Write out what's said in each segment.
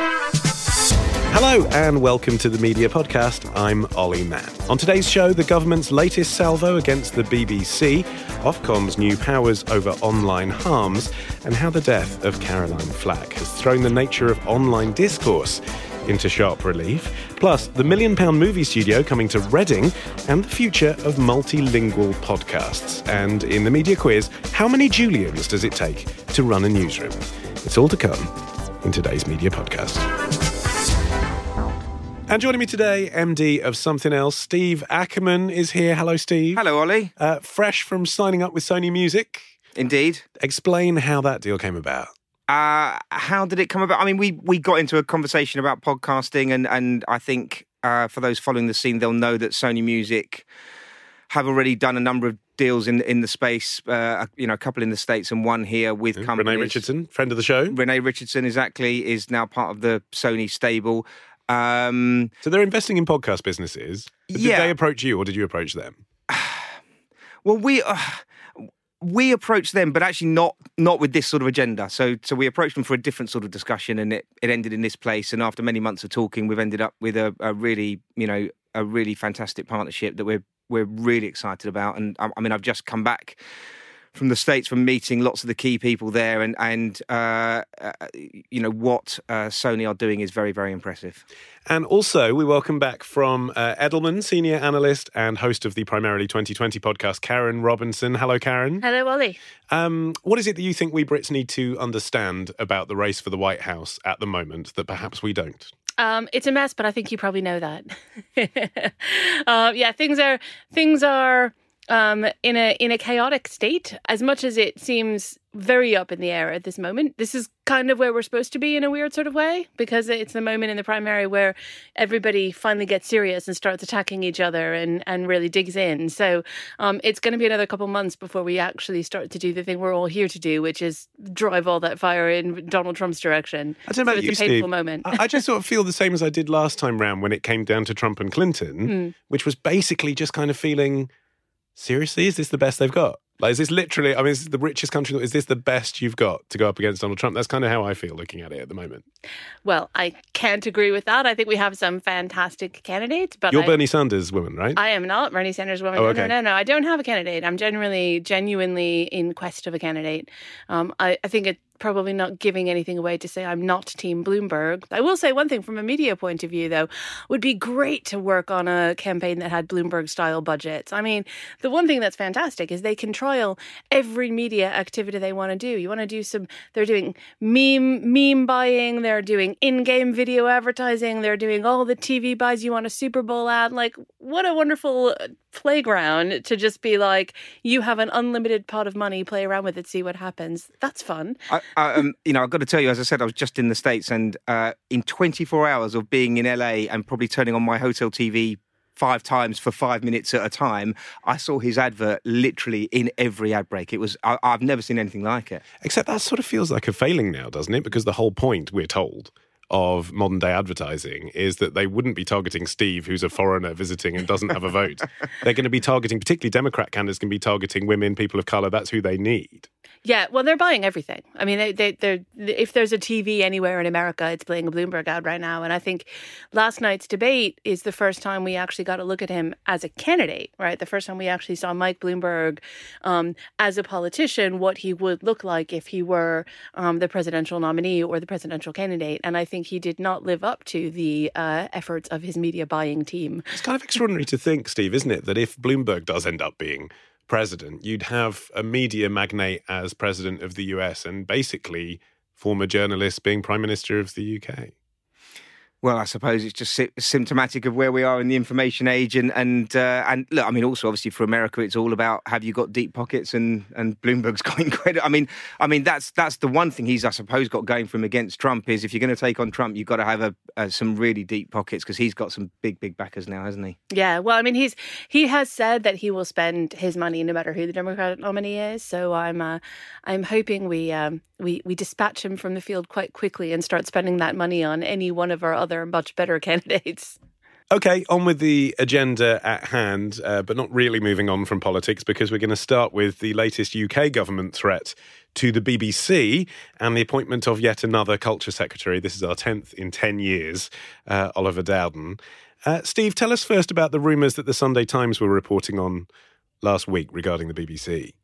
Hello and welcome to the Media Podcast. I'm Olly Mann. On today's show, the government's latest salvo against the BBC, Ofcom's new powers over online harms, and how the death of Caroline Flack has thrown the nature of online discourse into sharp relief, plus the million pound movie studio coming to Reading, and the future of multilingual podcasts. And in the media quiz, how many Julians does it take to run a newsroom? It's all to come in today's media podcast. And joining me today, MD of Something Else, Steve Ackerman is here. Hello, Steve. Hello, Olly. Uh, fresh from signing up with Sony Music. Indeed. Explain how that deal came about. Uh, how did it come about? I mean, we we got into a conversation about podcasting, and and I think uh, for those following the scene, they'll know that Sony Music have already done a number of deals in in the space. Uh, you know, a couple in the states and one here with companies. Renay Richardson, friend of the show. Renay Richardson, exactly, is now part of the Sony stable. Um, So they're investing in podcast businesses. Did Yeah. they approach you or did you approach them? Well, we uh, we approached them, but actually not not with this sort of agenda. So so we approached them for a different sort of discussion, and it, it ended in this place. And after many months of talking, we've ended up with a, a really you know a really fantastic partnership that we're we're really excited about. And I, I mean, I've just come back from the states from meeting lots of the key people there, and and uh, uh, you know what uh, Sony are doing is very very impressive. And also, we welcome back from uh, Edelman, senior analyst and host of the Primarily 2020 podcast, Karin Robinson. Hello, Karin. Hello, Olly. Um, what is it that you think we Brits need to understand about the race for the White House at the moment that perhaps we don't? Um, it's a mess, but I think you probably know that. uh, yeah, things are things are um, in a in a chaotic state. As much as it seems very up in the air at this moment, this is kind of where we're supposed to be in a weird sort of way because it's the moment in the primary where everybody finally gets serious and starts attacking each other and and really digs in. So um, it's going to be another couple months before we actually start to do the thing we're all here to do, which is drive all that fire in Donald Trump's direction. I don't know so about it's you, a painful Steve. moment. I I just sort of feel the same as I did last time round when it came down to Trump and Clinton, Hmm. which was basically just kind of feeling, seriously, is this the best they've got? Like, is this literally? I mean, is the richest country? Is this the best you've got to go up against Donald Trump? That's kind of how I feel looking at it at the moment. Well, I can't agree with that. I think we have some fantastic candidates, but You're I, Bernie Sanders woman, right? I am not Bernie Sanders woman. Oh, No, okay. No, no, no. I don't have a candidate. I'm genuinely, genuinely in quest of a candidate. Um, I, I think it's probably not giving anything away to say I'm not Team Bloomberg. I will say one thing from a media point of view, though, would be great to work on a campaign that had Bloomberg style budgets. I mean, the one thing that's fantastic is they can trial every media activity they want to do. You want to do some, they're doing meme, meme buying, they're doing in game video advertising, they're doing all the TV buys you want a Super Bowl ad. Like, what a wonderful uh, playground to just be like, you have an unlimited pot of money, play around with it, see what happens. That's fun. I, I, um, you know, I've got to tell you, as I said, I was just in the States, and uh, in 24 hours of being in LA and probably turning on my hotel TV five times for five minutes at a time, I saw his advert literally in every ad break. It was, I, I've never seen anything like it. Except that sort of feels like a failing now, doesn't it? Because the whole point, we're told, of modern day advertising is that they wouldn't be targeting Steve, who's a foreigner visiting and doesn't have a vote. They're going to be targeting, particularly Democrat candidates, can be targeting women, people of color. That's who they need. Yeah, well, they're buying everything. I mean, they, they, they're if there's a TV anywhere in America, it's playing a Bloomberg ad right now. And I think last night's debate is the first time we actually got to look at him as a candidate, right? The first time we actually saw Mike Bloomberg um, as a politician, what he would look like if he were um, the presidential nominee or the presidential candidate. And I think he did not live up to the uh, efforts of his media buying team. It's kind of extraordinary to think, Steve, isn't it, that if Bloomberg does end up being president, you'd have a media magnate as president of the US and basically former journalists being prime minister of the UK. Well, I suppose it's just symptomatic of where we are in the information age, and and uh, and look, I mean, also obviously for America, it's all about have you got deep pockets, and and Bloomberg's incredible. I mean, I mean that's that's the one thing he's I suppose got going from against Trump is if you're going to take on Trump, you've got to have a, a some really deep pockets because he's got some big big backers now, hasn't he? Yeah, well, I mean, he's he has said that he will spend his money no matter who the Democratic nominee is. So I'm uh, I'm hoping we um, we we dispatch him from the field quite quickly and start spending that money on any one of our other much better candidates. Okay, on with the agenda at hand, uh, but not really moving on from politics because we're going to start with the latest UK government threat to the BBC and the appointment of yet another culture secretary. This is our 10th in 10 years, uh, Oliver Dowden. Uh, Steve, tell us first about the rumours that the Sunday Times were reporting on last week regarding the BBC.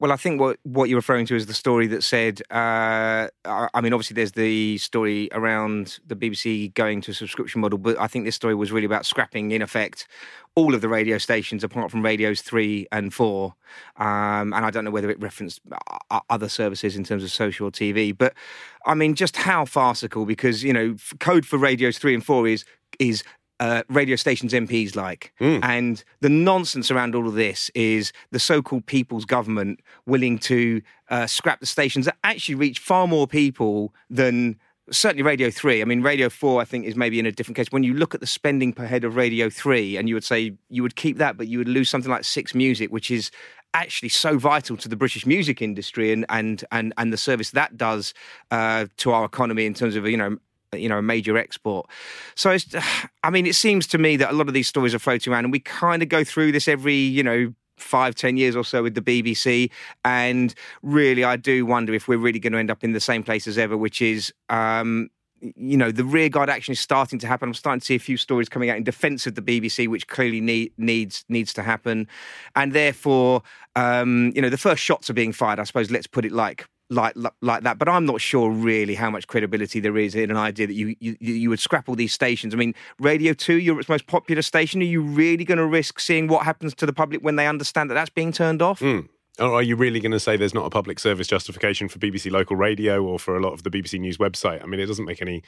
Well, I think what, what you're referring to is the story that said, uh, I mean, obviously there's the story around the BBC going to a subscription model, but I think this story was really about scrapping, in effect, all of the radio stations apart from radios three and four. Um, and I don't know whether it referenced other services in terms of social TV, but I mean, just how farcical because, you know, code for radios three and four is is uh, radio stations MPs like. Mm. And the nonsense around all of this is the so called people's government willing to uh, scrap the stations that actually reach far more people than certainly Radio 3. I mean, Radio 4, I think, is maybe in a different case. When you look at the spending per head of Radio 3, and you would say you would keep that, but you would lose something like Six Music, which is actually so vital to the British music industry and and and and the service that does uh, to our economy in terms of you know you know a major export. So I mean, it seems to me that a lot of these stories are floating around, and we kind of go through this every you know five, ten years or so with the BBC. And really, I do wonder if we're really going to end up in the same place as ever, which is. Um, you know the rearguard action is starting to happen. I'm starting to see a few stories coming out in defence of the BBC, which clearly need, needs needs to happen, and therefore, um, you know, the first shots are being fired. I suppose let's put it like like like that. But I'm not sure really how much credibility there is in an idea that you you, you would scrap all these stations. I mean, Radio Two, Europe's most popular station. Are you really going to risk seeing what happens to the public when they understand that that's being turned off? Mm. Or are you really going to say there's not a public service justification for BBC local radio or for a lot of the BBC News website? I mean, it doesn't make any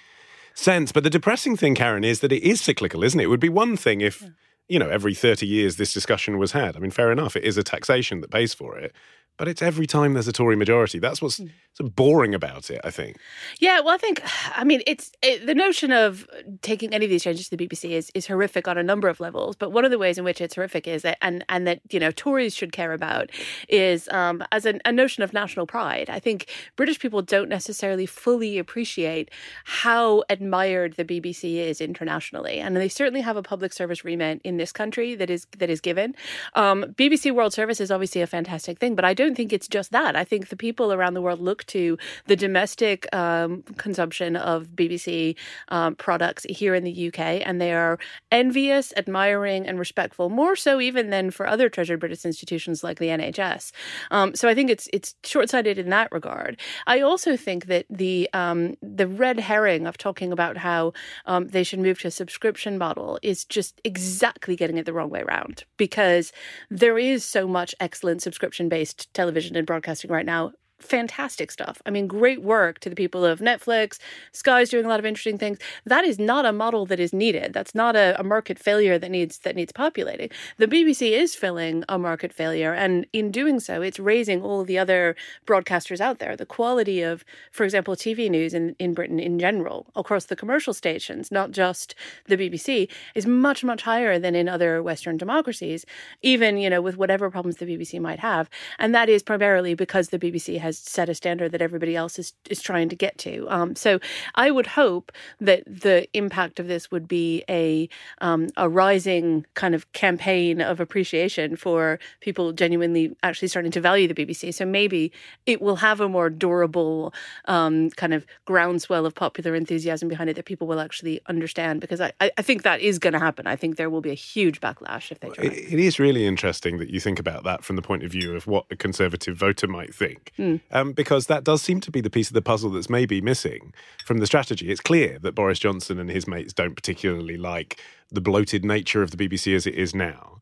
sense. But the depressing thing, Karin, is that it is cyclical, isn't it? It would be one thing if. Yeah. You know, every 30 years this discussion was had. I mean, fair enough, it is a taxation that pays for it but it's every time there's a Tory majority. That's what's hmm. so boring about it, I think. Yeah, well, I think, I mean, it's it, the notion of taking any of these changes to the BBC is, is horrific on a number of levels. But one of the ways in which it's horrific is that, and, and that, you know, Tories should care about is um, as an, a notion of national pride. I think British people don't necessarily fully appreciate how admired the BBC is internationally. And they certainly have a public service remit in this country that is that is given. Um, BBC World Service is obviously a fantastic thing, but I don't don't think it's just that. I think the people around the world look to the domestic um, consumption of BBC um, products here in the UK, and they are envious, admiring, and respectful, more so even than for other treasured British institutions like the NHS. Um, so I think it's it's short sighted in that regard. I also think that the um, the red herring of talking about how um, they should move to a subscription model is just exactly getting it the wrong way around because there is so much excellent subscription based television and broadcasting right now fantastic stuff. I mean, great work to the people of Netflix. Sky's doing a lot of interesting things. That is not a model that is needed. That's not a, a, market failure that needs that needs populating. The BBC is filling a market failure, and in doing so, it's raising all the other broadcasters out there. The quality of, for example, TV news in, in Britain in general, across the commercial stations, not just the BBC, is much much higher than in other Western democracies. Even you know with whatever problems the BBC might have, and that is primarily because the BBC has has set a standard that everybody else is is trying to get to. Um, so I would hope that the impact of this would be a um, a rising kind of campaign of appreciation for people genuinely actually starting to value the BBC. So maybe it will have a more durable um, kind of groundswell of popular enthusiasm behind it that people will actually understand. Because I, I think that is going to happen. I think there will be a huge backlash if they try. It, it is really interesting that you think about that from the point of view of what a conservative voter might think, Mm. Um, because that does seem to be the piece of the puzzle that's maybe missing from the strategy. It's clear that Boris Johnson and his mates don't particularly like the bloated nature of the BBC as it is now.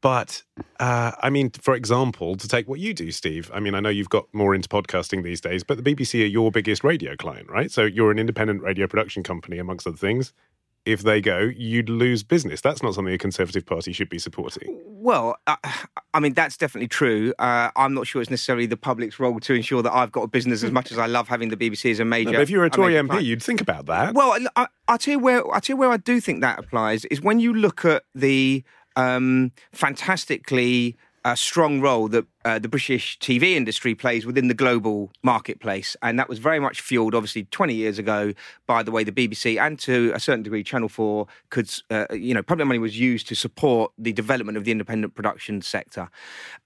But uh, I mean, for example, to take what you do, Steve. I mean, I know you've got more into podcasting these days, but the BBC are your biggest radio client, right? So you're an independent radio production company, amongst other things. If they go, you'd lose business. That's not something a Conservative Party should be supporting. Well, uh, I mean that's definitely true. Uh, I'm not sure it's necessarily the public's role to ensure that I've got a business as much as I love having the BBC as a major. No, but if you're a Tory major MP, client. you'd think about that. Well, I, I'll tell you where I tell you where I do think that applies is when you look at the um, fantastically uh, strong role that uh, the British TV industry plays within the global marketplace, and that was very much fueled, obviously, 20 years ago by the way the BBC and to a certain degree Channel 4 could, uh, you know, public money was used to support the development of the independent production sector.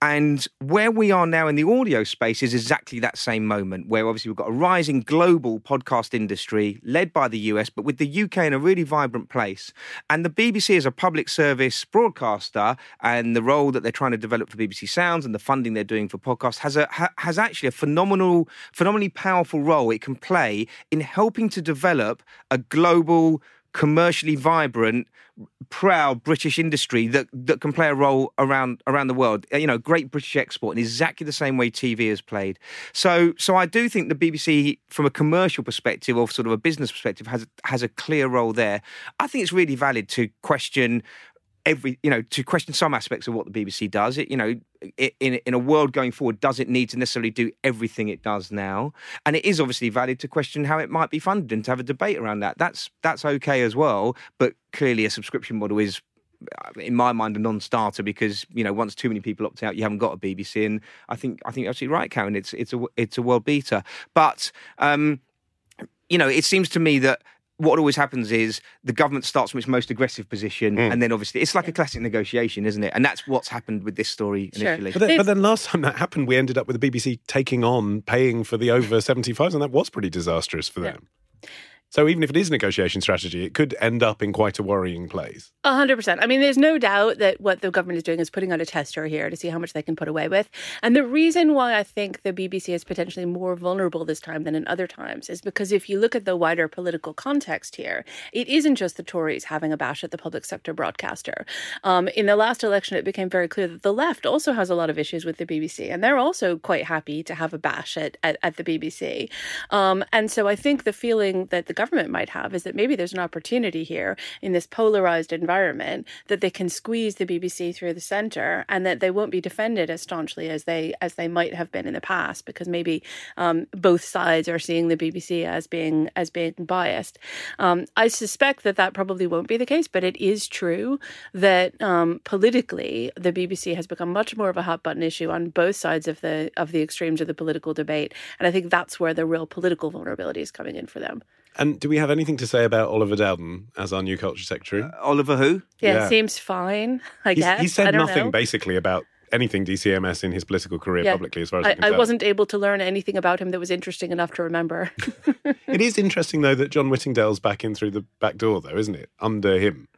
And where we are now in the audio space is exactly that same moment, where obviously we've got a rising global podcast industry led by the US, but with the UK in a really vibrant place. And the BBC is a public service broadcaster and the role that they're trying to develop for BBC Sounds and the funding they're doing for podcasts has a ha, has actually a phenomenal, phenomenally powerful role it can play in helping to develop a global commercially vibrant, proud British industry that, that can play a role around around the world. You know, great British export in exactly the same way TV has played. So, so I do think the BBC, from a commercial perspective or sort of a business perspective, has has a clear role there. I think it's really valid to question every you know to question some aspects of what the BBC does. It you know in in a world going forward, does it need to necessarily do everything it does now? And it is obviously valid to question how it might be funded and to have a debate around that. That's that's okay as well. But clearly, a subscription model is. uh, In my mind, a non-starter because you know once too many people opt out, you haven't got a BBC, and I think I think you're absolutely right, Karin. It's it's a it's a world beater, but um, you know it seems to me that what always happens is the government starts from its most aggressive position, mm. and then obviously it's like a classic negotiation, isn't it? And that's what's happened with this story Sure. initially. But then, but then last time that happened, we ended up with the BBC taking on paying for the over 75s, and that was pretty disastrous for them. So even if it is negotiation strategy, it could end up in quite a worrying place. A hundred percent. I mean, there's no doubt that what the government is doing is putting out a tester here to see how much they can put away with. And the reason why I think the BBC is potentially more vulnerable this time than in other times is because if you look at the wider political context here, it isn't just the Tories having a bash at the public sector broadcaster. Um, in the last election, it became very clear that the left also has a lot of issues with the BBC, and they're also quite happy to have a bash at at, at the BBC. Um, and so I think the feeling that the government might have is that maybe there's an opportunity here in this polarized environment that they can squeeze the BBC through the center and that they won't be defended as staunchly as they as they might have been in the past because maybe um, both sides are seeing the BBC as being as being biased. Um, I suspect that that probably won't be the case, but it is true that um, politically the BBC has become much more of a hot button issue on both sides of the of the extremes of the political debate, and I think that's where the real political vulnerability is coming in for them. And do we have anything to say about Oliver Dowden as our new culture secretary? Uh, Oliver, who? Yeah, Yeah. it seems fine. I He's- guess he said don't nothing know. basically about anything DCMS in his political career Yeah. publicly, as far as I, I, can I wasn't able to learn anything about him that was interesting enough to remember. It is interesting though that John Whittingdale's back in through the back door, though, isn't it? Under him.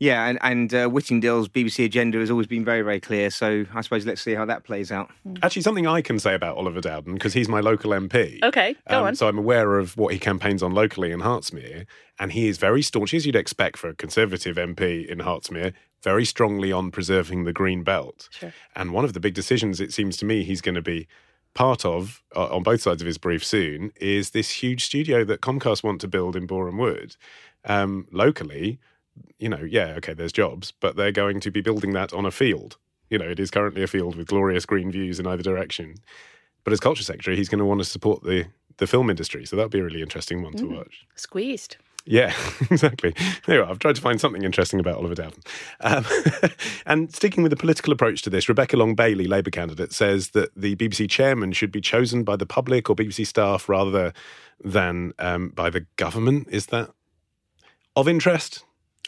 Yeah, and, and uh, Whittingdale's BBC agenda has always been very, very clear. So I suppose let's see how that plays out. Actually, something I can say about Oliver Dowden because he's my local MP. Okay, go Um, on. So I'm aware of what he campaigns on locally in Hertsmere, and he is very staunch, as you'd expect for a Conservative MP in Hertsmere, very strongly on preserving the green belt. Sure. And one of the big decisions, it seems to me, he's going to be part of uh, on both sides of his brief soon is this huge studio that Comcast want to build in Boreham Wood um, locally. You know, yeah, okay, there's jobs, but they're going to be building that on a field. You know, it is currently a field with glorious green views in either direction. But as culture secretary, he's going to want to support the the film industry, so that'll be a really interesting one to watch. Squeezed. Yeah, exactly. Anyway, I've tried to find something interesting about Oliver Dowden. Um, and sticking with the political approach to this, Rebecca Long-Bailey, Labour candidate, says that the BBC chairman should be chosen by the public or BBC staff rather than um, by the government. Is that of interest?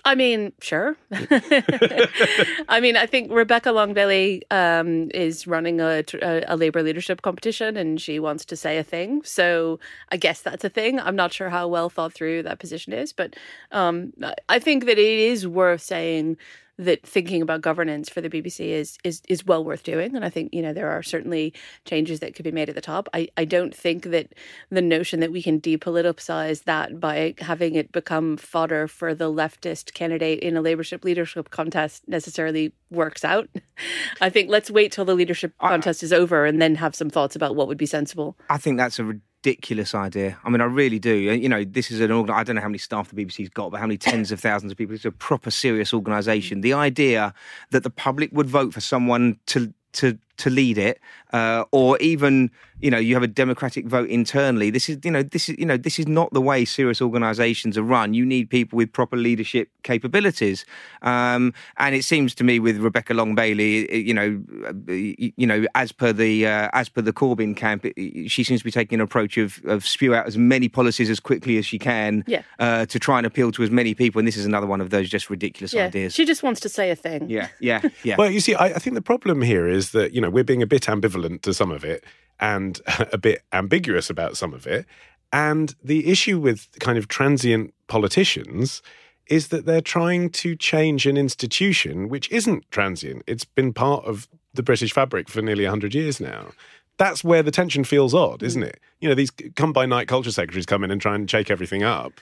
I mean, sure. I mean, I think Rebecca Long-Bailey um, is running a, a, a, Labour leadership competition and she wants to say a thing. So I guess that's a thing. I'm not sure how well thought through that position is, but um, I think that it is worth saying that thinking about governance for the BBC is is is well worth doing. And I think you know there are certainly changes that could be made at the top. I I don't think that the notion that we can depoliticize that by having it become fodder for the leftist candidate in a leadership leadership contest necessarily works out. I think let's wait till the leadership contest I, is over and then have some thoughts about what would be sensible. I think that's a ridiculous idea. I mean, I really do. You know, this is an organ. I don't know how many staff the BBC's got, but how many tens of thousands of people. It's a proper serious organisation. The idea that the public would vote for someone to to to lead it, uh, or even you know you have a democratic vote internally. This is you know this is you know this is not the way serious organisations are run. You need people with proper leadership capabilities, um, and it seems to me with Rebecca Long-Bailey, you know, you know, as per the uh, as per the Corbyn camp, she seems to be taking an approach of, of spew out as many policies as quickly as she can yeah. uh, to try and appeal to as many people. And this is another one of those just ridiculous yeah. ideas. She just wants to say a thing. Yeah, yeah, yeah. well, you see, I, I think the problem here is that you know we're being a bit ambivalent to some of it and a bit ambiguous about some of it. And the issue with kind of transient politicians is that they're trying to change an institution which isn't transient. It's been part of the British fabric for nearly 100 years now. That's where the tension feels odd, isn't it? You know, these come by night culture secretaries come in and try and shake everything up.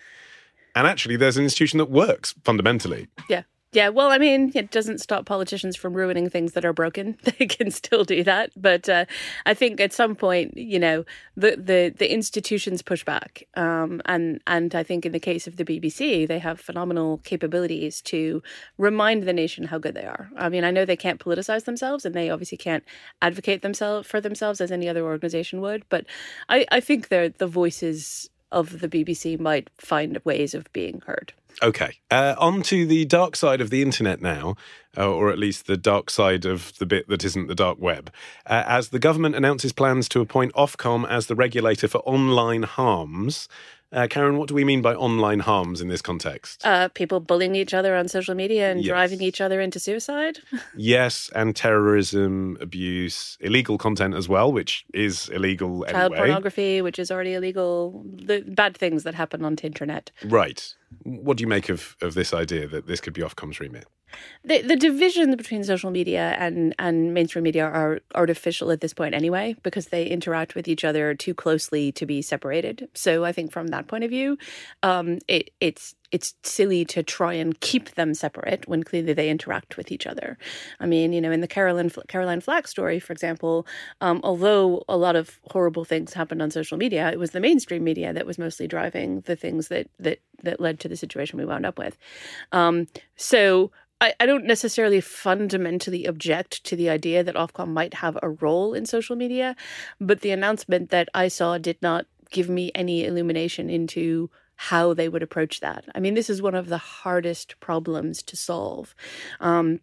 And actually, there's an institution that works fundamentally. Yeah. Yeah, well, I mean, it doesn't stop politicians from ruining things that are broken. They can still do that, but uh, I think at some point, you know, the the, the institutions push back, um, and and I think in the case of the BBC, they have phenomenal capabilities to remind the nation how good they are. I mean, I know they can't politicize themselves, and they obviously can't advocate themselves for themselves as any other organization would, but I I think the the voices of the BBC might find ways of being heard. Okay. Uh, on to the dark side of the internet now, uh, or at least the dark side of the bit that isn't the dark web. Uh, as the government announces plans to appoint Ofcom as the regulator for online harms, uh, Karin, what do we mean by online harms in this context? Uh, people bullying each other on social media and yes. driving each other into suicide. yes, and terrorism, abuse, illegal content as well, which is illegal Child anyway. pornography, which is already illegal. The bad things that happen on the internet. Right. What do you make of, of this idea that this could be Ofcom's remit? The, the divisions between social media and, and mainstream media are artificial at this point anyway, because they interact with each other too closely to be separated. So I think from that point of view, um, it, it's it's silly to try and keep them separate when clearly they interact with each other. I mean, you know, in the Caroline Caroline Flack story, for example, um, although a lot of horrible things happened on social media, it was the mainstream media that was mostly driving the things that that that led to the situation we wound up with. Um, so I, I don't necessarily fundamentally object to the idea that Ofcom might have a role in social media, but the announcement that I saw did not give me any illumination into how they would approach that. I mean, this is one of the hardest problems to solve. Um,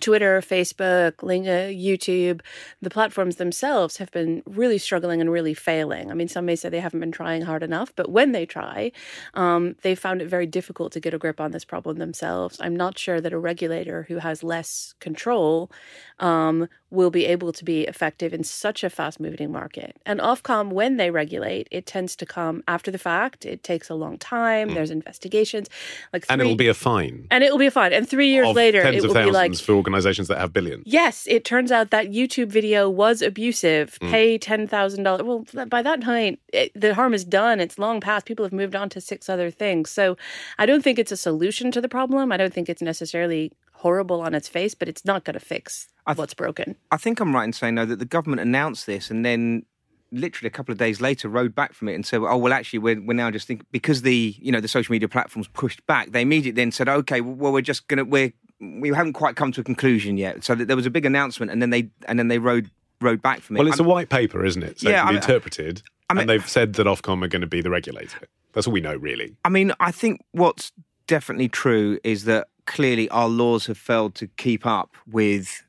Twitter, Facebook, Linga, YouTube, the platforms themselves have been really struggling and really failing. I mean, some may say they haven't been trying hard enough, but when they try, um, they found it very difficult to get a grip on this problem themselves. I'm not sure that a regulator who has less control um, will be able to be effective in such a fast moving market. And Ofcom, when they regulate, it tends to come after the fact. It takes a long time. Mm. There's investigations. Like three, and it will be a fine. And it will be a fine. And three years later, it will be like for organizations that have billions. Yes, it turns out that YouTube video was abusive. Mm. Pay ten thousand dollars. Well, by that point, it, the harm is done. It's long past. People have moved on to six other things. So, I don't think it's a solution to the problem. I don't think it's necessarily horrible on its face, but it's not going to fix th- what's broken. I think I'm right in saying though that the government announced this and then literally a couple of days later rode back from it and said, "Oh well, actually, we're, we're now just thinking because the you know the social media platforms pushed back. They immediately then said, okay, well, we're just gonna we're we haven't quite come to a conclusion yet. So that there was a big announcement, and then they and then they rode rode back from it. Well, it's I'm, a white paper, isn't it? So yeah, it can be I interpreted. I mean, and they've said that Ofcom are going to be the regulator. That's all we know, really. I mean, I think what's definitely true is that clearly our laws have failed to keep up with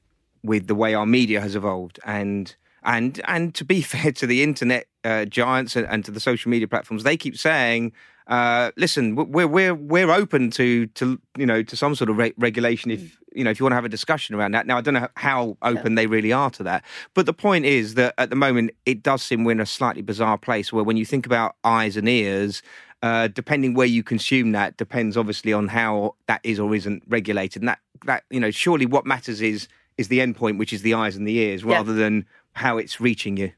with the way our media has evolved and and and to be fair to the internet uh, giants and, and, to the social media platforms they keep saying uh, listen we're we're we're open to to you know to some sort of re- regulation if mm. you know if you want to have a discussion around that now i don't know how open yeah. they really are to that but the point is that at the moment it does seem we're in a slightly bizarre place where when you think about eyes and ears uh, depending where you consume that depends obviously on how that is or isn't regulated. And that that you know, surely what matters is is the endpoint, which is the eyes and the ears, rather yeah. than how it's reaching you.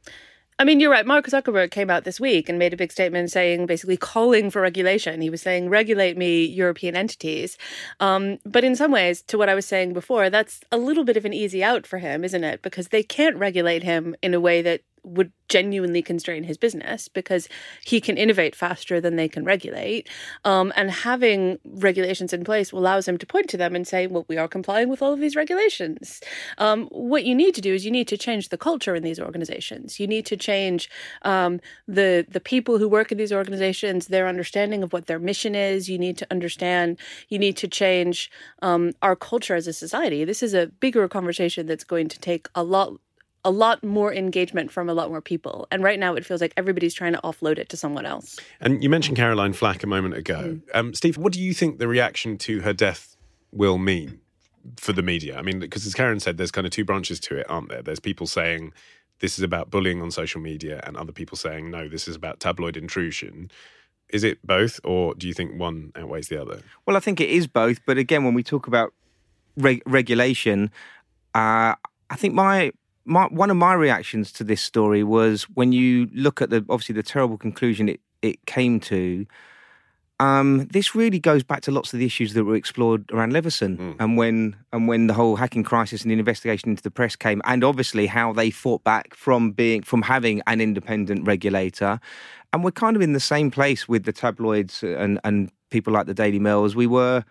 I mean, you're right. Mark Zuckerberg came out this week and made a big statement saying, basically calling for regulation. He was saying, regulate me, European entities. Um, but in some ways, to what I was saying before, that's a little bit of an easy out for him, isn't it? Because they can't regulate him in a way that would genuinely constrain his business because he can innovate faster than they can regulate. Um, and having regulations in place allows him to point to them and say, well, we are complying with all of these regulations. Um, what you need to do is you need to change the culture in these organizations. You need to change um, the, the people who work in these organizations, their understanding of what their mission is. You need to understand, you need to change um, our culture as a society. This is a bigger conversation that's going to take a lot a lot more engagement from a lot more people. And right now, it feels like everybody's trying to offload it to someone else. And you mentioned Caroline Flack a moment ago. Mm. Um, Steve, what do you think the reaction to her death will mean for the media? I mean, because as Karin said, there's kind of two branches to it, aren't there? There's people saying this is about bullying on social media, and other people saying no, this is about tabloid intrusion. Is it both, or do you think one outweighs the other? Well, I think it is both. But again, when we talk about reg- regulation, uh, I think my my, one of my reactions to this story was when you look at the obviously the terrible conclusion it, it came to. Um, this really goes back to lots of the issues that were explored around Leveson, mm. and when and when the whole hacking crisis and the investigation into the press came, and obviously how they fought back from being from having an independent regulator, and we're kind of in the same place with the tabloids and and people like the Daily Mail as we were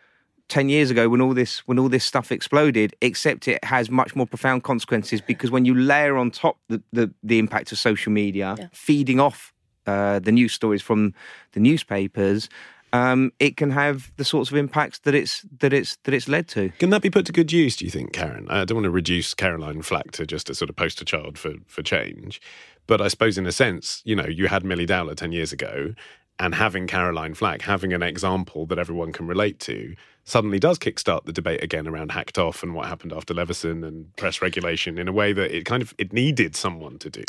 10 years ago when all this when all this stuff exploded except it has much more profound consequences because when you layer on top the the, the impact of social media yeah. feeding off uh, the news stories from the newspapers um, it can have the sorts of impacts that it's that it's that it's led to. Can that be put to good use? Do you think, Karin? I don't want to reduce Caroline Flack to just a sort of poster child for for change, but I suppose in a sense, you know, you had Millie Dowler ten years ago, and having Caroline Flack, having an example that everyone can relate to, suddenly does kickstart the debate again around hacked off and what happened after Leveson and press regulation in a way that it kind of it needed someone to do.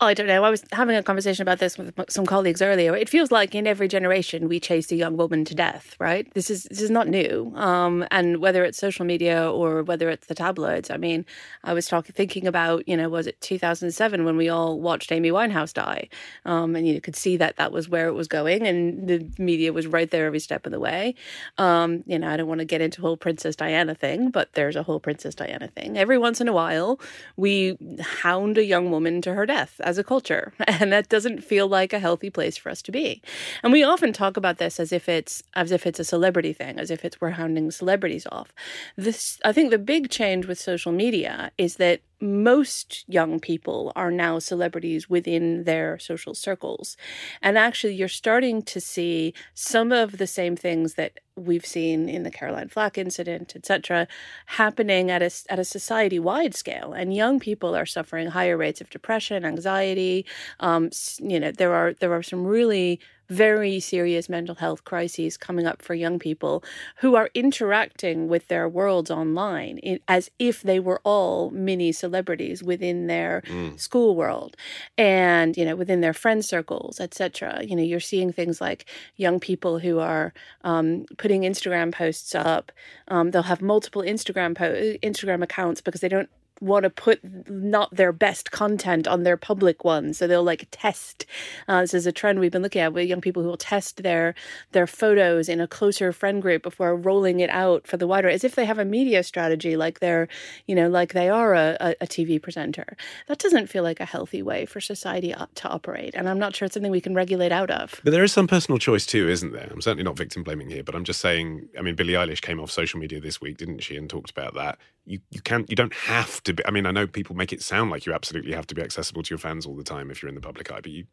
I don't know. I was having a conversation about this with some colleagues earlier. It feels like in every generation we chase a young woman to death, right? This is this is not new. Um, and whether it's social media or whether it's the tabloids, I mean, I was talking thinking about you know was it 2007 when we all watched Amy Winehouse die, um, and you could see that that was where it was going, and the media was right there every step of the way. Um, you know, don't want to get into whole Princess Diana thing, but there's a whole Princess Diana thing. Every once in a while, we hound a young woman to her death as a culture, and that doesn't feel like a healthy place for us to be. And we often talk about this as if it's as if it's a celebrity thing, as if it's we're hounding celebrities off. This, I think, the big change with social media is that most young people are now celebrities within their social circles. And actually, you're starting to see some of the same things that we've seen in the Caroline Flack incident, etc., happening at a, at a society wide scale. And young people are suffering higher rates of depression, anxiety. Um, you know, there are there are some really very serious mental health crises coming up for young people who are interacting with their worlds online in, as if they were all mini celebrities within their mm. school world and you know within their friend circles etc you know you're seeing things like young people who are um, putting instagram posts up um, they'll have multiple instagram po- instagram accounts because they don't want to put not their best content on their public one so they'll like test uh, this is a trend we've been looking at with young people who will test their their photos in a closer friend group before rolling it out for the wider as if they have a media strategy like they're you know like they are a, a tv presenter. That doesn't feel like a healthy way for society to operate and i'm not sure it's something we can regulate out of. But there is some personal choice too isn't there? I'm certainly not victim blaming here but i'm just saying i mean billie eilish came off social media this week didn't she and talked about that you, you can't you don't have to be i mean i know people make it sound like you absolutely have to be accessible to your fans all the time if you're in the public eye but you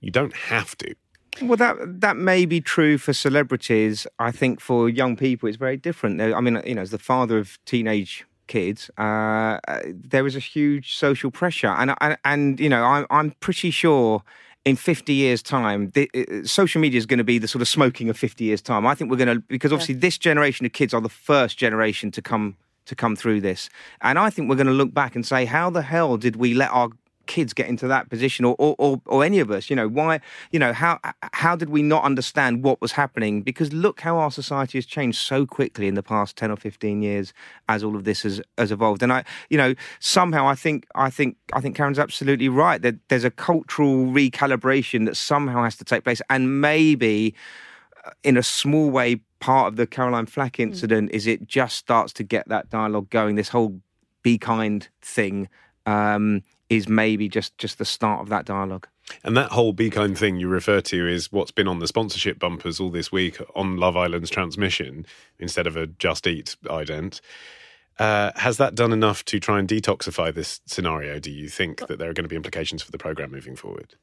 you don't have to Well, that that may be true for celebrities. I think for young people, it's very different. I mean, you know, as the father of teenage kids, uh, there is a huge social pressure, and and, and you know, I'm I'm pretty sure in 50 years' time, the, uh, social media is going to be the sort of smoking of 50 years' time. I think we're going to because obviously yeah. this generation of kids are the first generation to come to come through this, and I think we're going to look back and say, how the hell did we let our kids get into that position or, or, or, or, any of us? You know why you know how how did we not understand what was happening? Because look how our society has changed so quickly in the past 10 or 15 years as all of this has, has evolved. And i you know somehow i think i think i think karin's absolutely right that there's a cultural recalibration that somehow has to take place. And maybe uh, in a small way part of the caroline flack hmm. incident mm. is it just starts to get that dialogue going this whole be kind thing um, is maybe just just the start of that dialogue. And that whole be kind thing you refer to is what's been on the sponsorship bumpers all this week on Love Island's transmission instead of a Just Eat ident. Uh, has that done enough to try and detoxify this scenario? Do you think that there are going to be implications for the program moving forward?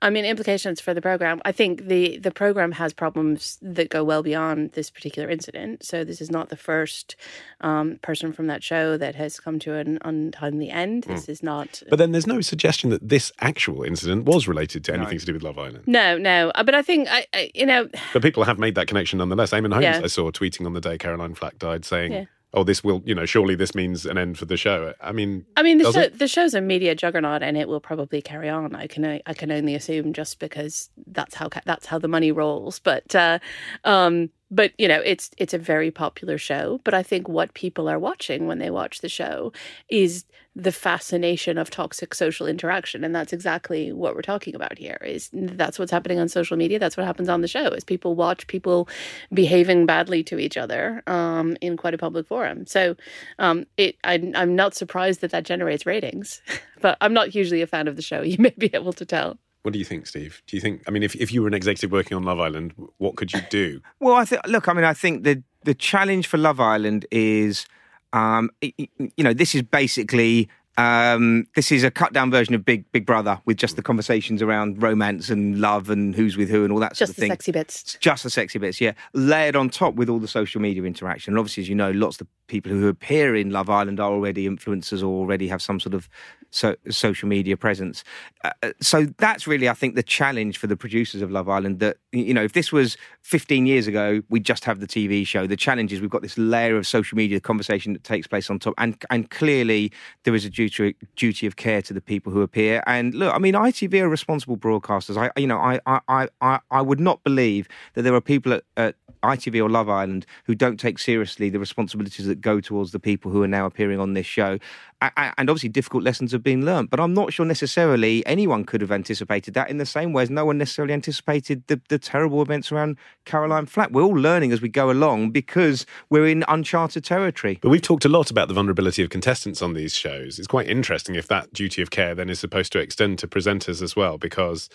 I mean, implications for the program. I think the the program has problems that go well beyond this particular incident. So this is not the first um, person from that show that has come to an untimely end. This mm. is not. But then there's no suggestion that this actual incident was related to anything no. to do with Love Island. No, no. Uh, but I think I, I, you know. But people have made that connection nonetheless. Eamonn Holmes, yeah. I saw tweeting on the day Caroline Flack died, saying. Yeah oh, this will, you know, surely this means an end for the show. I mean, I mean, the, show, the show's a media juggernaut, and it will probably carry on. I can I can only assume just because that's how that's how the money rolls. But uh, um, but you know it's it's a very popular show but i think what people are watching when they watch the show is the fascination of toxic social interaction and that's exactly what we're talking about here is that's what's happening on social media that's what happens on the show is people watch people behaving badly to each other um, in quite a public forum. So um, it I, i'm not surprised that that generates ratings but i'm not hugely a fan of the show you may be able to tell what do you think, Steve? Do you think? I mean, if, if you were an executive working on Love Island, what could you do? well, I think. Look, I mean, I think the the challenge for Love Island is, um, you know, this is basically um, this is a cut down version of Big Big Brother with just the conversations around romance and love and who's with who and all that just sort of thing. Just the sexy bits. Just the sexy bits, yeah. Layered on top with all the social media interaction. And obviously, as you know, lots of the people who appear in Love Island are already influencers or already have some sort of so, social media presence. Uh, uh, so that's really, I think, the challenge for the producers of Love Island. That you know, if this was 15 years ago, we just have the TV show. The challenge is we've got this layer of social media conversation that takes place on top, and and clearly there is a duty duty of care to the people who appear. And look, I mean, ITV are responsible broadcasters. I, you know, I I I I would not believe that there are people at, at ITV or Love Island who don't take seriously the responsibilities that go towards the people who are now appearing on this show. And obviously, difficult lessons have been learned, but I'm not sure necessarily anyone could have anticipated that in the same way as no one necessarily anticipated the, the terrible events around Caroline Flack. We're all learning as we go along because we're in uncharted territory. But we've talked a lot about the vulnerability of contestants on these shows. It's quite interesting if that duty of care then is supposed to extend to presenters as well, because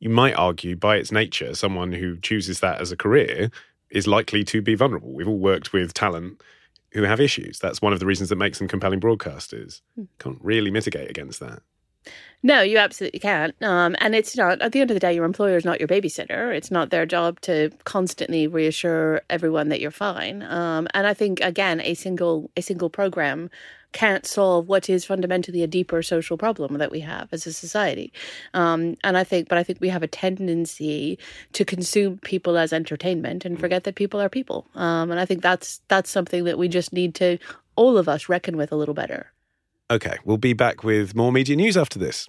you might argue by its nature, someone who chooses that as a career is likely to be vulnerable. We've all worked with talent who have issues. That's one of the reasons that makes them compelling broadcasters. Hmm. Can't really mitigate against that. No, you absolutely can't. Um, and it's not, at the end of the day, your employer is not your babysitter. It's not their job to constantly reassure everyone that you're fine. Um, and I think, again, a single, a single program can't solve what is fundamentally a deeper social problem that we have as a society. Um, and I think, but I think we have a tendency to consume people as entertainment and forget that people are people. Um, and I think that's that's something that we just need to all of us reckon with a little better. Okay, we'll be back with more media news after this.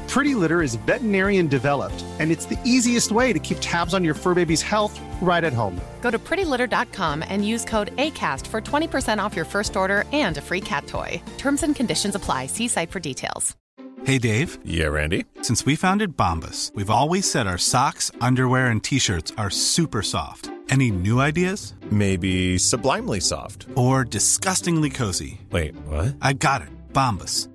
Pretty Litter is veterinarian developed, and it's the easiest way to keep tabs on your fur baby's health right at home. Go to prettylitter.com and use code ACAST for 20% off your first order and a free cat toy. Terms and conditions apply. See site for details. Hey, Dave. Yeah, Randy. Since we founded Bombas, we've always said our socks, underwear, and t shirts are super soft. Any new ideas? Maybe sublimely soft. Or disgustingly cozy. Wait, what? I got it. Bombas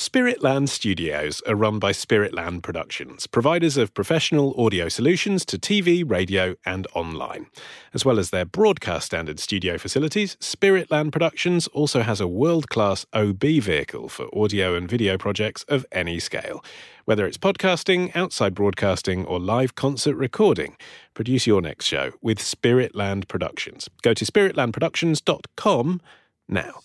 Spiritland Studios are run by Spiritland Productions, providers of professional audio solutions to TV, radio, and online. As well as their broadcast standard studio facilities, Spiritland Productions also has a world class OB vehicle for audio and video projects of any scale. Whether it's podcasting, outside broadcasting, or live concert recording, produce your next show with Spiritland Productions. Go to spiritlandproductions.com now.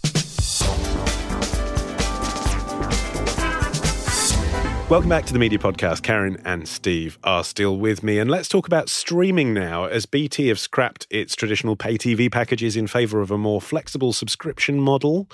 Welcome back to the Media Podcast. Karin and Steve are still with me. And let's talk about streaming now, as BT have scrapped its traditional pay TV packages in favour of a more flexible subscription model.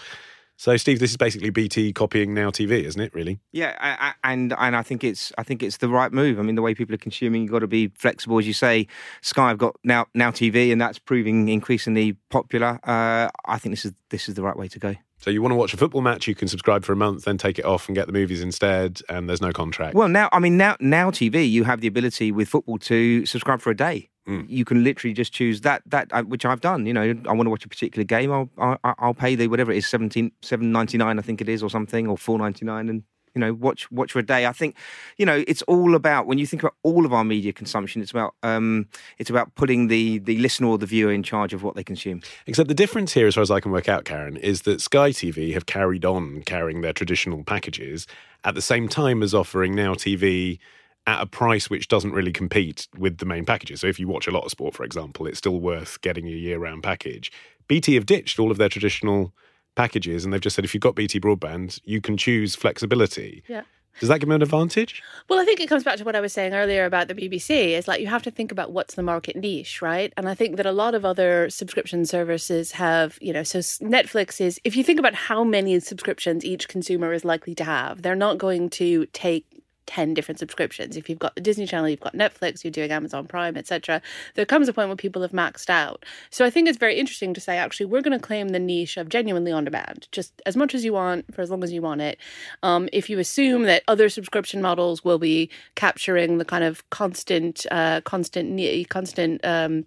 So, Steve, this is basically BT copying Now TV, isn't it, really? Yeah, I, I, and and I think it's I think it's the right move. I mean, the way people are consuming, you've got to be flexible, as you say. Sky have got now now TV, and that's proving increasingly popular. Uh, I think this is this is the right way to go. So, you want to watch a football match, you can subscribe for a month, then take it off and get the movies instead, and there's no contract. Well, now I mean now now TV, you have the ability with football to subscribe for a day. You can literally just choose that that uh, which I've done. You know, I want to watch a particular game. I'll I'll, I'll pay the whatever it is, seventeen seven ninety nine, I think it is, or something, or four ninety nine, and you know watch watch for a day. I think you know it's all about when you think about all of our media consumption. It's about um it's about putting the the listener or the viewer in charge of what they consume. Except the difference here, as far as I can work out, Karin, is that Sky TV have carried on carrying their traditional packages at the same time as offering Now TV at a price which doesn't really compete with the main packages. So if you watch a lot of sport, for example, it's still worth getting a year round package. BT have ditched all of their traditional packages and they've just said if you've got BT broadband, you can choose flexibility. Yeah. Does that give them an advantage? Well, I think it comes back to what I was saying earlier about the BBC. Is like you have to think about what's the market niche, right? And I think that a lot of other subscription services have, you know, so Netflix is, if you think about how many subscriptions each consumer is likely to have, they're not going to take 10 different subscriptions. If you've got the Disney Channel, you've got Netflix, you're doing Amazon Prime, etc. There comes a point where people have maxed out. So I think it's very interesting to say, actually, we're going to claim the niche of genuinely on demand, just as much as you want for as long as you want it. Um, if you assume that other subscription models will be capturing the kind of constant, uh, constant, constant, um,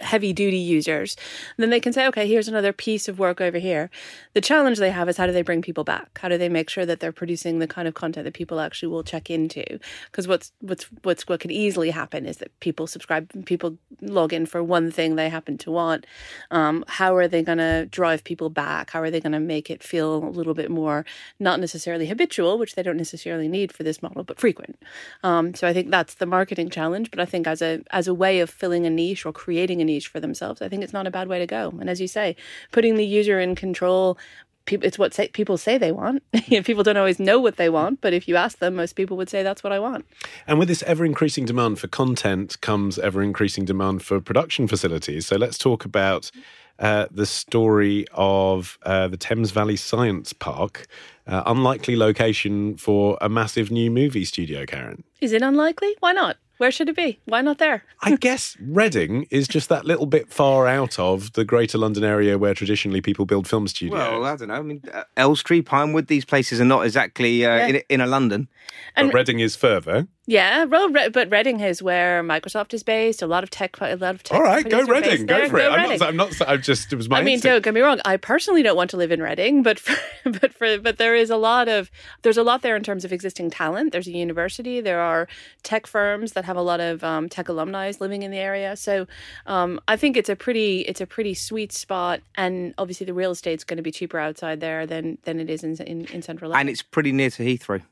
heavy duty users, then they can say, okay, here's another piece of work over here. The challenge they have is how do they bring people back? How do they make sure that they're producing the kind of content that people actually will check into? Because what's what's what's what can easily happen is that people subscribe, people log in for one thing they happen to want. Um, how are they going to drive people back? How are they going to make it feel a little bit more not necessarily habitual, which they don't necessarily need for this model, but frequent? Um, so I think that's the marketing challenge. But I think as a as a way of filling a niche or creating a niche for themselves, I think it's not a bad way to go. And as you say, putting the user in control. People, it's what say, people say they want. People don't always know what they want, but if you ask them, most people would say that's what I want. And with this ever increasing demand for content comes ever increasing demand for production facilities. So let's talk about uh, the story of uh, the Thames Valley Science Park. Uh, unlikely location for a massive new movie studio, Karin. Is it unlikely? Why not? Where should it be? Why not there? I guess Reading is just that little bit far out of the greater London area where traditionally people build film studios. Well, I don't know. I mean, uh, Elstree, Pinewood, these places are not exactly uh, Yeah. in, in a London. but Reading is further. Yeah, well, Re- but Reading is where Microsoft is based. A lot of tech, a lot of tech. All right, go companies are based Reading. Go for it. I'm Reading. not, I'm not. I'm just. It was my. I mean, instinct. don't get me wrong. I personally don't want to live in Reading, but for, but for but there is a lot of there's a lot there in terms of existing talent. There's a university. There are tech firms that have a lot of um, tech alumni living in the area. So um, I think it's a pretty it's a pretty sweet spot, and obviously the real estate's going to be cheaper outside there than than it is in in, in central London. And it's pretty near to Heathrow.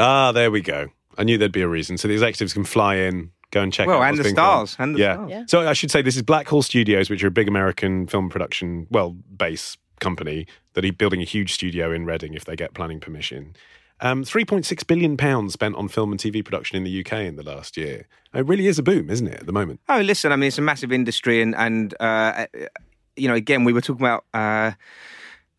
Ah, there we go. I knew there'd be a reason. So the executives can fly in, go and check Well, out and what's the being stars, and the yeah. stars. Yeah. So I should say this is Blackhall Studios, which are a big American film production, well, base company that are building a huge studio in Reading if they get planning permission. Um, 3.6 billion pounds spent on film and TV production in the UK in the last year. It really is a boom, isn't it, at the moment? Oh, listen, I mean, it's a massive industry, and and uh, you know, again, we were talking about. Uh,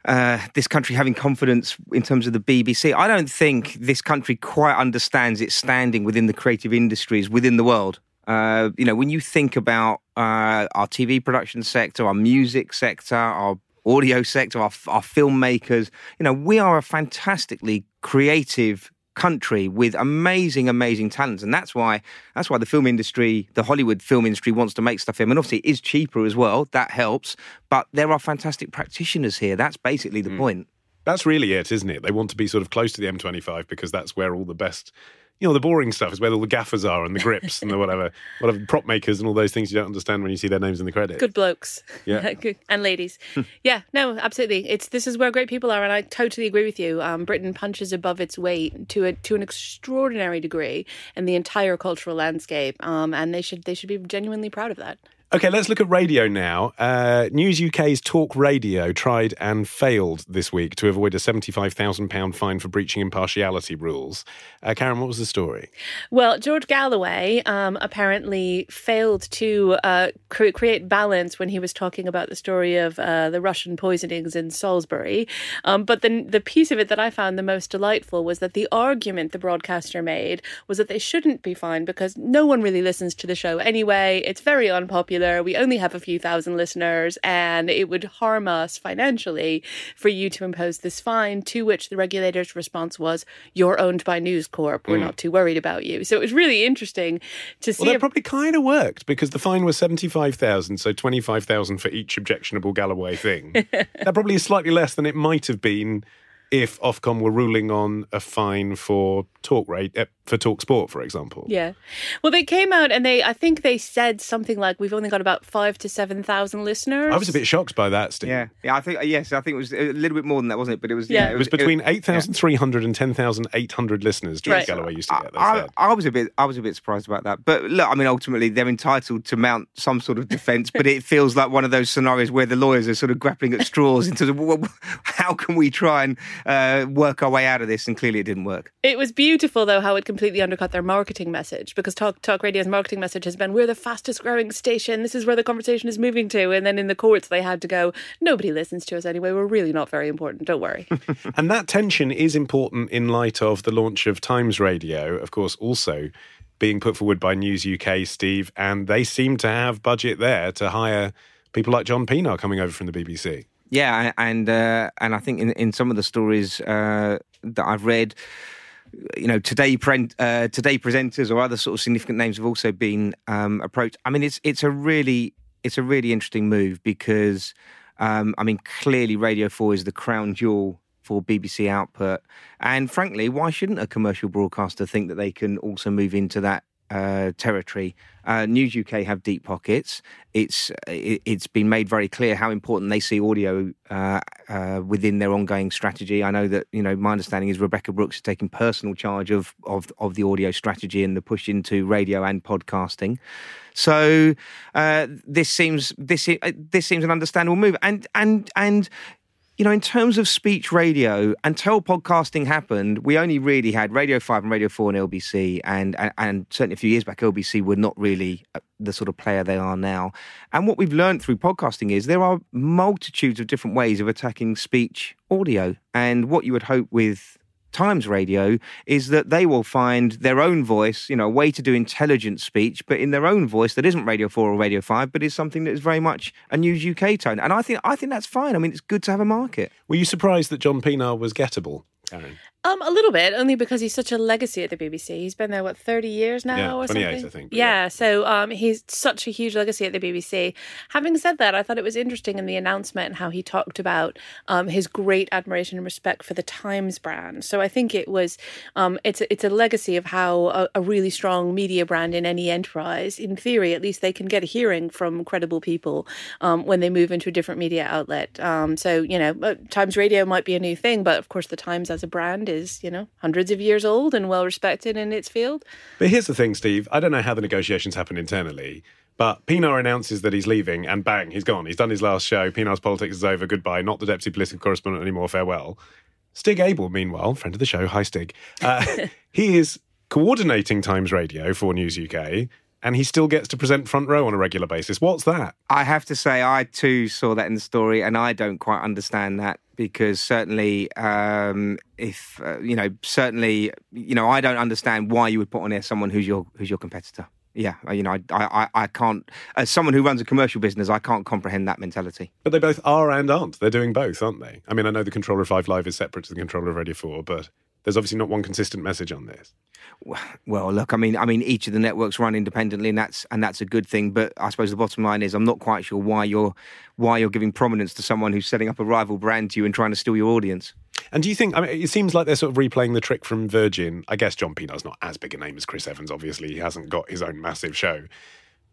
uh, this country having confidence in terms of the BBC. I don't think this country quite understands its standing within the creative industries within the world. Uh, you know, when you think about uh, our TV production sector, our music sector, our audio sector, our, our filmmakers, you know, we are a fantastically creative country with amazing, amazing talents, and that's why that's why the film industry, the Hollywood film industry, wants to make stuff here. And obviously, it is cheaper as well. That helps, but there are fantastic practitioners here. That's basically the mm. point. That's really it, isn't it? They want to be sort of close to the M25 because that's where all the best, you know, the boring stuff is where all the gaffers are and the grips and the whatever, whatever prop makers and all those things you don't understand when you see their names in the credits. Good blokes. Yeah. Good- and ladies. yeah, no, absolutely. It's this is where great people are, and I totally agree with you. Um, Britain punches above its weight to a to an extraordinary degree in the entire cultural landscape, um, and they should they should be genuinely proud of that. Okay, let's look at radio now. Uh, News UK's Talk Radio tried and failed this week to avoid a £75,000 fine for breaching impartiality rules. Uh, Karin, what was the story? Well, George Galloway um, apparently failed to uh, cre- create balance when he was talking about the story of uh, the Russian poisonings in Salisbury. Um, but the, the piece of it that I found the most delightful was that the argument the broadcaster made was that they shouldn't be fined because no one really listens to the show anyway. It's very unpopular. We only have a few thousand listeners, and it would harm us financially for you to impose this fine. To which the regulator's response was, "You're owned by News Corp. We're Mm. not too worried about you." So it was really interesting to see. Well, that if- probably kind of worked because the fine was 75,000, so 25,000 for each objectionable Galloway thing. that probably is slightly less than it might have been if Ofcom were ruling on a fine for talk rate uh, for talk sport, for example. Yeah. Well, they came out and they, I think they said something like, we've only got about five to 7,000 listeners. I was a bit shocked by that, Steve. Yeah, yeah. I think yes, I think it was a little bit more than that, wasn't it? But it was. Yeah. It was between 8,300 and 10,800 listeners George Right. Galloway used to get, they I, said. I was a bit, I was a bit surprised about that. But look, I mean, ultimately, they're entitled to mount some sort of defence. but it feels like one of those scenarios where the lawyers are sort of grappling at straws in terms of well, how can we try and uh, work our way out of this? And clearly, it didn't work. It was beautiful, though, how it completely undercut their marketing message because Talk Talk Radio's marketing message has been, "We're the fastest growing station. This is where the conversation is moving to." And then in the courts, they had to go, "Nobody listens to us anyway. We're really not very important. Don't worry." And that tension is important in light of the launch of Times Radio, of course, also being put forward by News UK, Steve, and they seem to have budget there to hire people like John Pienaar coming over from the BBC. Yeah, and uh, and I think in, in some of the stories uh, that I've read, you know, today pre- uh, today presenters or other sort of significant names have also been um, approached. I mean, it's it's a really it's a really interesting move because um, I mean, clearly Radio Four is the crown jewel for BBC output, and frankly, why shouldn't a commercial broadcaster think that they can also move into that uh, territory. Uh, News UK have deep pockets. It's it, it's been made very clear how important they see audio uh, uh, within their ongoing strategy. I know that you know my understanding is Rebekah Brooks is taking personal charge of of of the audio strategy and the push into radio and podcasting. So uh, this seems this uh, this seems an understandable move, and and and you know, in terms of speech radio, until podcasting happened, we only really had Radio 5 and Radio 4 and LBC. And, and, and certainly a few years back, LBC were not really uh, the sort of player they are now. And what we've learned through podcasting is there are multitudes of different ways of attacking speech audio. And what you would hope with Times Radio is that they will find their own voice, you know, a way to do intelligent speech, but in their own voice that isn't Radio 4 or Radio 5, but is something that is very much a News UK tone. And I think I think that's fine. I mean, it's good to have a market. Were you surprised that John Pienaar was gettable, Karin? Um, a little bit, only because he's such a legacy at the BBC. He's been there what thirty years now, Yeah, or 28, something. I think, Yeah, so um, he's such a huge legacy at the BBC. Having said that, I thought it was interesting in the announcement how he talked about um, his great admiration and respect for the Times brand. So I think it was um, it's a, it's a legacy of how a, a really strong media brand in any enterprise, in theory, at least they can get a hearing from credible people um, when they move into a different media outlet. Um, so you know, uh, Times Radio might be a new thing, but of course, the Times as a brand is, you know, hundreds of years old and well respected in its field. But here's the thing, Steve. I don't know how the negotiations happen internally, but Pienaar announces that he's leaving, and bang, he's gone. He's done his last show. Pienaar's politics is over. Goodbye. Not the deputy political correspondent anymore. Farewell. Stig Abell, meanwhile, friend of the show, hi Stig. Uh, he is coordinating Times Radio for News UK, and he still gets to present front row on a regular basis. What's that? I have to say, I too saw that in the story, and I don't quite understand that because certainly, um, if uh, you know, certainly, you know, I don't understand why you would put on air someone who's your who's your competitor. Yeah, you know, I, I, I can't. As someone who runs a commercial business, I can't comprehend that mentality. But they both are and aren't. They're doing both, aren't they? I mean, I know the controller of Five Live is separate to the controller of Radio Four, but there's obviously not one consistent message on this. Well, look, I mean, I mean, each of the networks run independently, and that's and that's a good thing. But I suppose the bottom line is, I'm not quite sure why you're why you're giving prominence to someone who's setting up a rival brand to you and trying to steal your audience. And do you think? I mean, it seems like they're sort of replaying the trick from Virgin. I guess John Pienaar's not as big a name as Chris Evans. Obviously, he hasn't got his own massive show,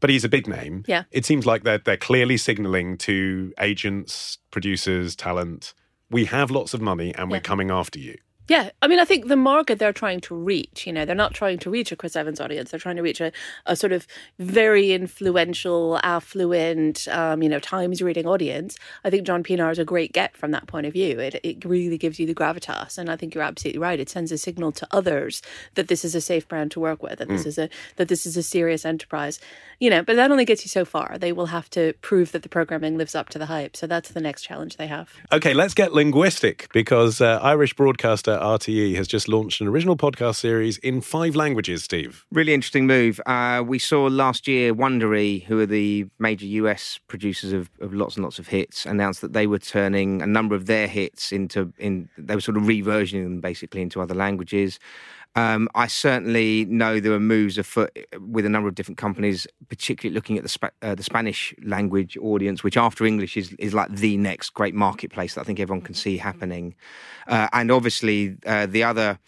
but he's a big name. Yeah. It seems like they're they're clearly signalling to agents, producers, talent. We have lots of money, and we're coming after you. Yeah, I mean, I think the market they're trying to reach, you know, they're not trying to reach a Chris Evans audience. They're trying to reach a, a sort of very influential, affluent, um, you know, Times reading audience. I think John Pienaar is a great get from that point of view. It, it really gives you the gravitas. And I think you're absolutely right. It sends a signal to others that this is a safe brand to work with, that this Mm. is a that this is a serious enterprise. You know, but that only gets you so far. They will have to prove that the programming lives up to the hype. So that's the next challenge they have. Okay, let's get linguistic because uh, Irish broadcaster RTE has just launched an original podcast series in five languages. Steve, Really interesting move. Uh, we saw last year Wondery, who are the major US producers of, of lots and lots of hits, announced that they were turning a number of their hits into in they were sort of reversioning them basically into other languages. Um, I certainly know there are moves afoot with a number of different companies, particularly looking at the Spa- uh, the Spanish language audience, which after English is is like the next great marketplace that I think everyone can see happening. Uh, and obviously, uh, the other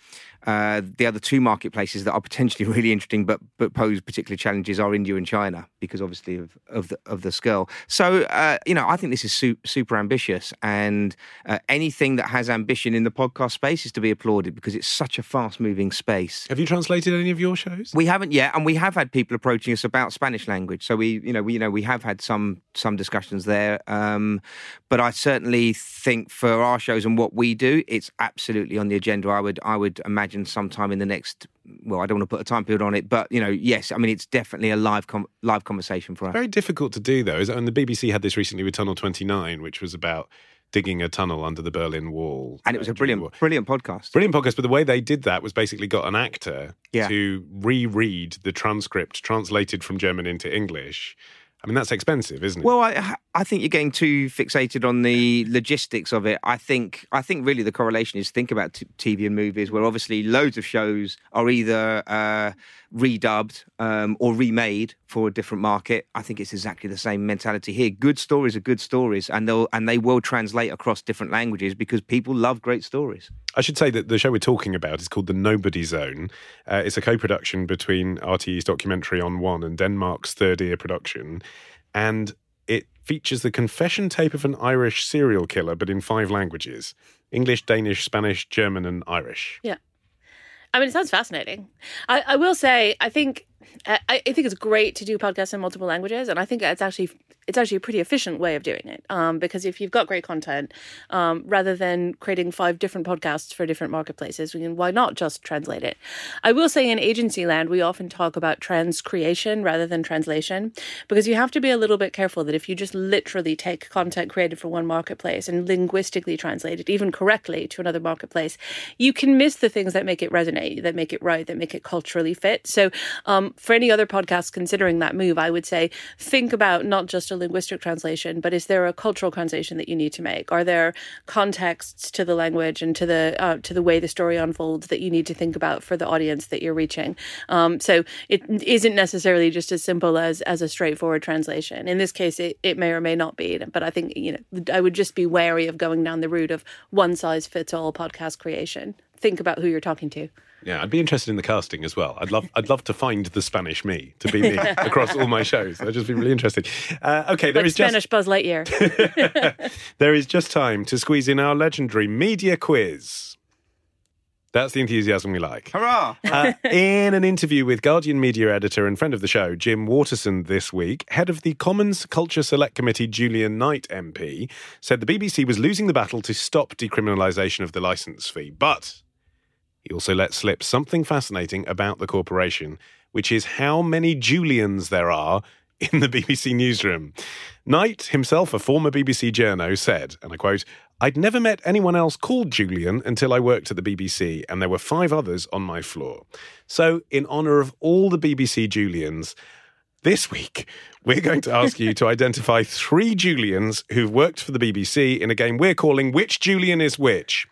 uh, the other two marketplaces that are potentially really interesting, but but pose particular challenges are India and China because obviously of of the of the scale. So uh, you know, I think this is su- super ambitious, and uh, anything that has ambition in the podcast space is to be applauded because it's such a fast moving space. have you translated any of your shows? We haven't yet, and we have had people approaching us about Spanish language. So we, you know, we, you know, we have had some some discussions there. Um, but I certainly think for our shows and what we do, it's absolutely on the agenda. I would, I would imagine sometime in the next. Well, I don't want to put a time period on it, but you know, yes, I mean, it's definitely a live com- live conversation for us. Very difficult to do though. Is and the BBC had this recently with Tunnel Twenty Nine, which was about digging a tunnel under the Berlin Wall, And it was a brilliant, brilliant podcast. Brilliant podcast, but the way they did that was basically got an actor Yeah. to reread the transcript translated from German into English. I mean, that's expensive, isn't it? Well, I I think you're getting too fixated on the logistics of it. I think I think really the correlation is think about t- TV and movies, where obviously loads of shows are either uh, redubbed um, or remade for a different market. I think it's exactly the same mentality here. Good stories are good stories, and they'll and they will translate across different languages because people love great stories. I should say that the show we're talking about is called The Nobody Zone. Uh, it's a co production between RTE's documentary on One and Denmark's third ear production. And it features the confession tape of an Irish serial killer, but in five languages English, Danish, Spanish, German, and Irish. Yeah. I mean, it sounds fascinating. I, I will say, I think, I, I think it's great to do podcasts in multiple languages, and I think it's actually it's actually a pretty efficient way of doing it. Um, because if you've got great content, um, rather than creating five different podcasts for different marketplaces, we can, why not just translate it? I will say, in agency land, we often talk about transcreation rather than translation, because you have to be a little bit careful that if you just literally take content created for one marketplace and linguistically translate it, even correctly, to another marketplace, you can miss the things that make it resonate, that make it right, that make it culturally fit. So, um, for any other podcast considering that move, I would say think about not just a linguistic translation, but is there a cultural translation that you need to make? Are there contexts to the language and to the uh, to the way the story unfolds that you need to think about for the audience that you're reaching? Um, so it isn't necessarily just as simple as as a straightforward translation. In this case, it, it may or may not be, but I think you know I would just be wary of going down the route of one size fits all podcast creation. Think about who you're talking to. Yeah, I'd be interested in the casting as well. I'd love, I'd love to find the Spanish me to be me across all my shows. That'd just be really interesting. Uh, okay, there like is just Spanish Buzz Lightyear. there is just time to squeeze in our legendary media quiz. That's the enthusiasm we like. Hurrah! Uh, in an interview with Guardian media editor and friend of the show, Jim Waterson, this week, head of the Commons Culture Select Committee, Julian Knight MP, said the BBC was losing the battle to stop decriminalisation of the licence fee. But he also let slip something fascinating about the corporation, which is how many Julians there are in the BBC newsroom. Knight, himself a former BBC journo, said, and I quote, I'd never met anyone else called Julian until I worked at the BBC, and there were five others on my floor. So, in honour of all the BBC Julians, this week we're going to ask you to identify three Julians who've worked for the BBC in a game we're calling Which Julian is Which?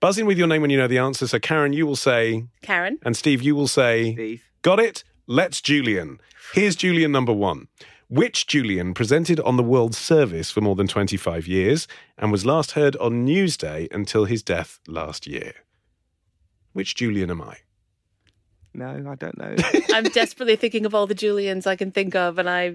Buzz in with your name when you know the answer. So, Karin, you will say, Karin. and Steve, you will say, Steve. Got it? Let's Julian. Here's Julian number one. Which Julian presented on the World Service for more than 25 years and was last heard on Newsday until his death last year? Which Julian am I? No, I don't know. I'm desperately thinking of all the Julians I can think of, and I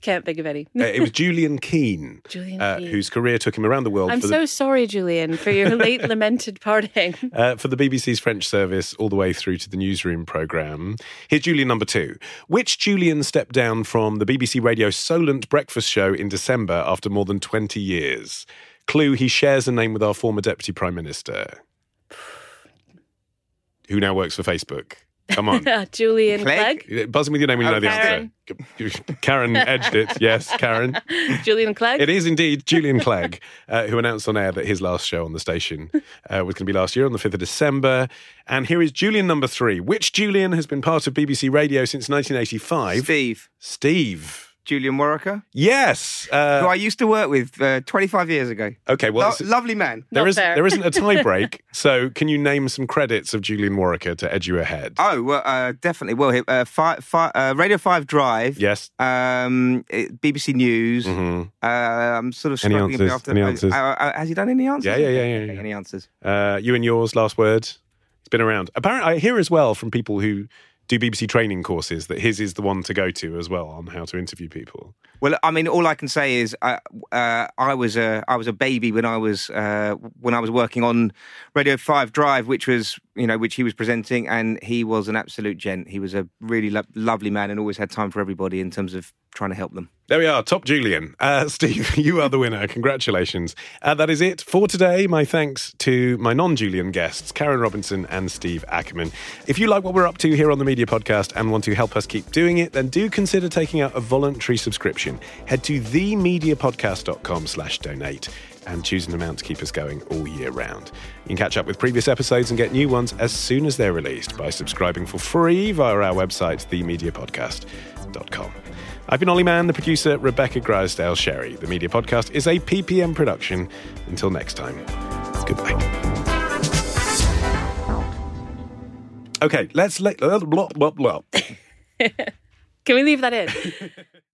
can't think of any. Uh, it was Julian Keane, Julian uh, Keane. whose career took him around the world I'm so the, sorry, Julian, for your late lamented parting. uh, for the BBC's French service all the way through to the newsroom programme. Here's Julian number two. Which Julian stepped down from the BBC Radio Solent breakfast show in December after more than 20 years? Clue, he shares a name with our former Deputy Prime Minister, who now works for Facebook. Come on. Julian Clegg? Clegg. Buzz in with your name when you Oh, know the answer. Karin edged it. Yes, Karin. Julian Clegg. It is indeed Julian Clegg, uh, who announced on air that his last show on the station uh, was going to be last year on the 5th of December. And here is Julian number three. Which Julian has been part of BBC Radio since 1985? Steve. Steve. Julian Worricker, Yes. who Uh, I used to work with uh, 25 years ago. okay, well, Lo- it's- lovely man. there, Not is, fair. there isn't a tie break. so can you name some credits of Julian Worricker to edge you ahead? Oh, well, uh, definitely. Well, uh, fi- fi- uh, Radio 5 Drive. yes. Um, it- BBC News. Mhm. Uh, I'm sort of Any struggling a bit answers? after. Any uh, answers? uh, uh, has he done any answers? Yeah, yeah, yeah, yeah, Okay, yeah. Any answers? Uh, you and yours, last word. It's been around. Apparently, I hear as well from people who do BBC training courses that his is the one to go to as well on how to interview people. Well, I mean, all I can say is uh, uh, I was a I was a baby when I was uh, when I was working on Radio Five Drive, which was you know which he was presenting, and he was an absolute gent. He was a really lo- lovely man, and always had time for everybody in terms of trying to help them. There we are, top Julian. Uh, Steve, you are the winner. Congratulations. Uh, that is it for today. My thanks to my non Julian guests, Karin Robinson and Steve Ackerman. If you like what we're up to here on the Media Podcast and want to help us keep doing it, then do consider taking out a voluntary subscription. Head to themediapodcast.com slash donate and choose an amount to keep us going all year round. You can catch up with previous episodes and get new ones as soon as they're released by subscribing for free via our website, themediapodcast.com. I've been Olly Mann, the producer, Rebecca Grisedale Sherry. The Media Podcast is a PPM production. Until next time, goodbye. Okay, let's let. Blah, blah, blah. Can we leave that in?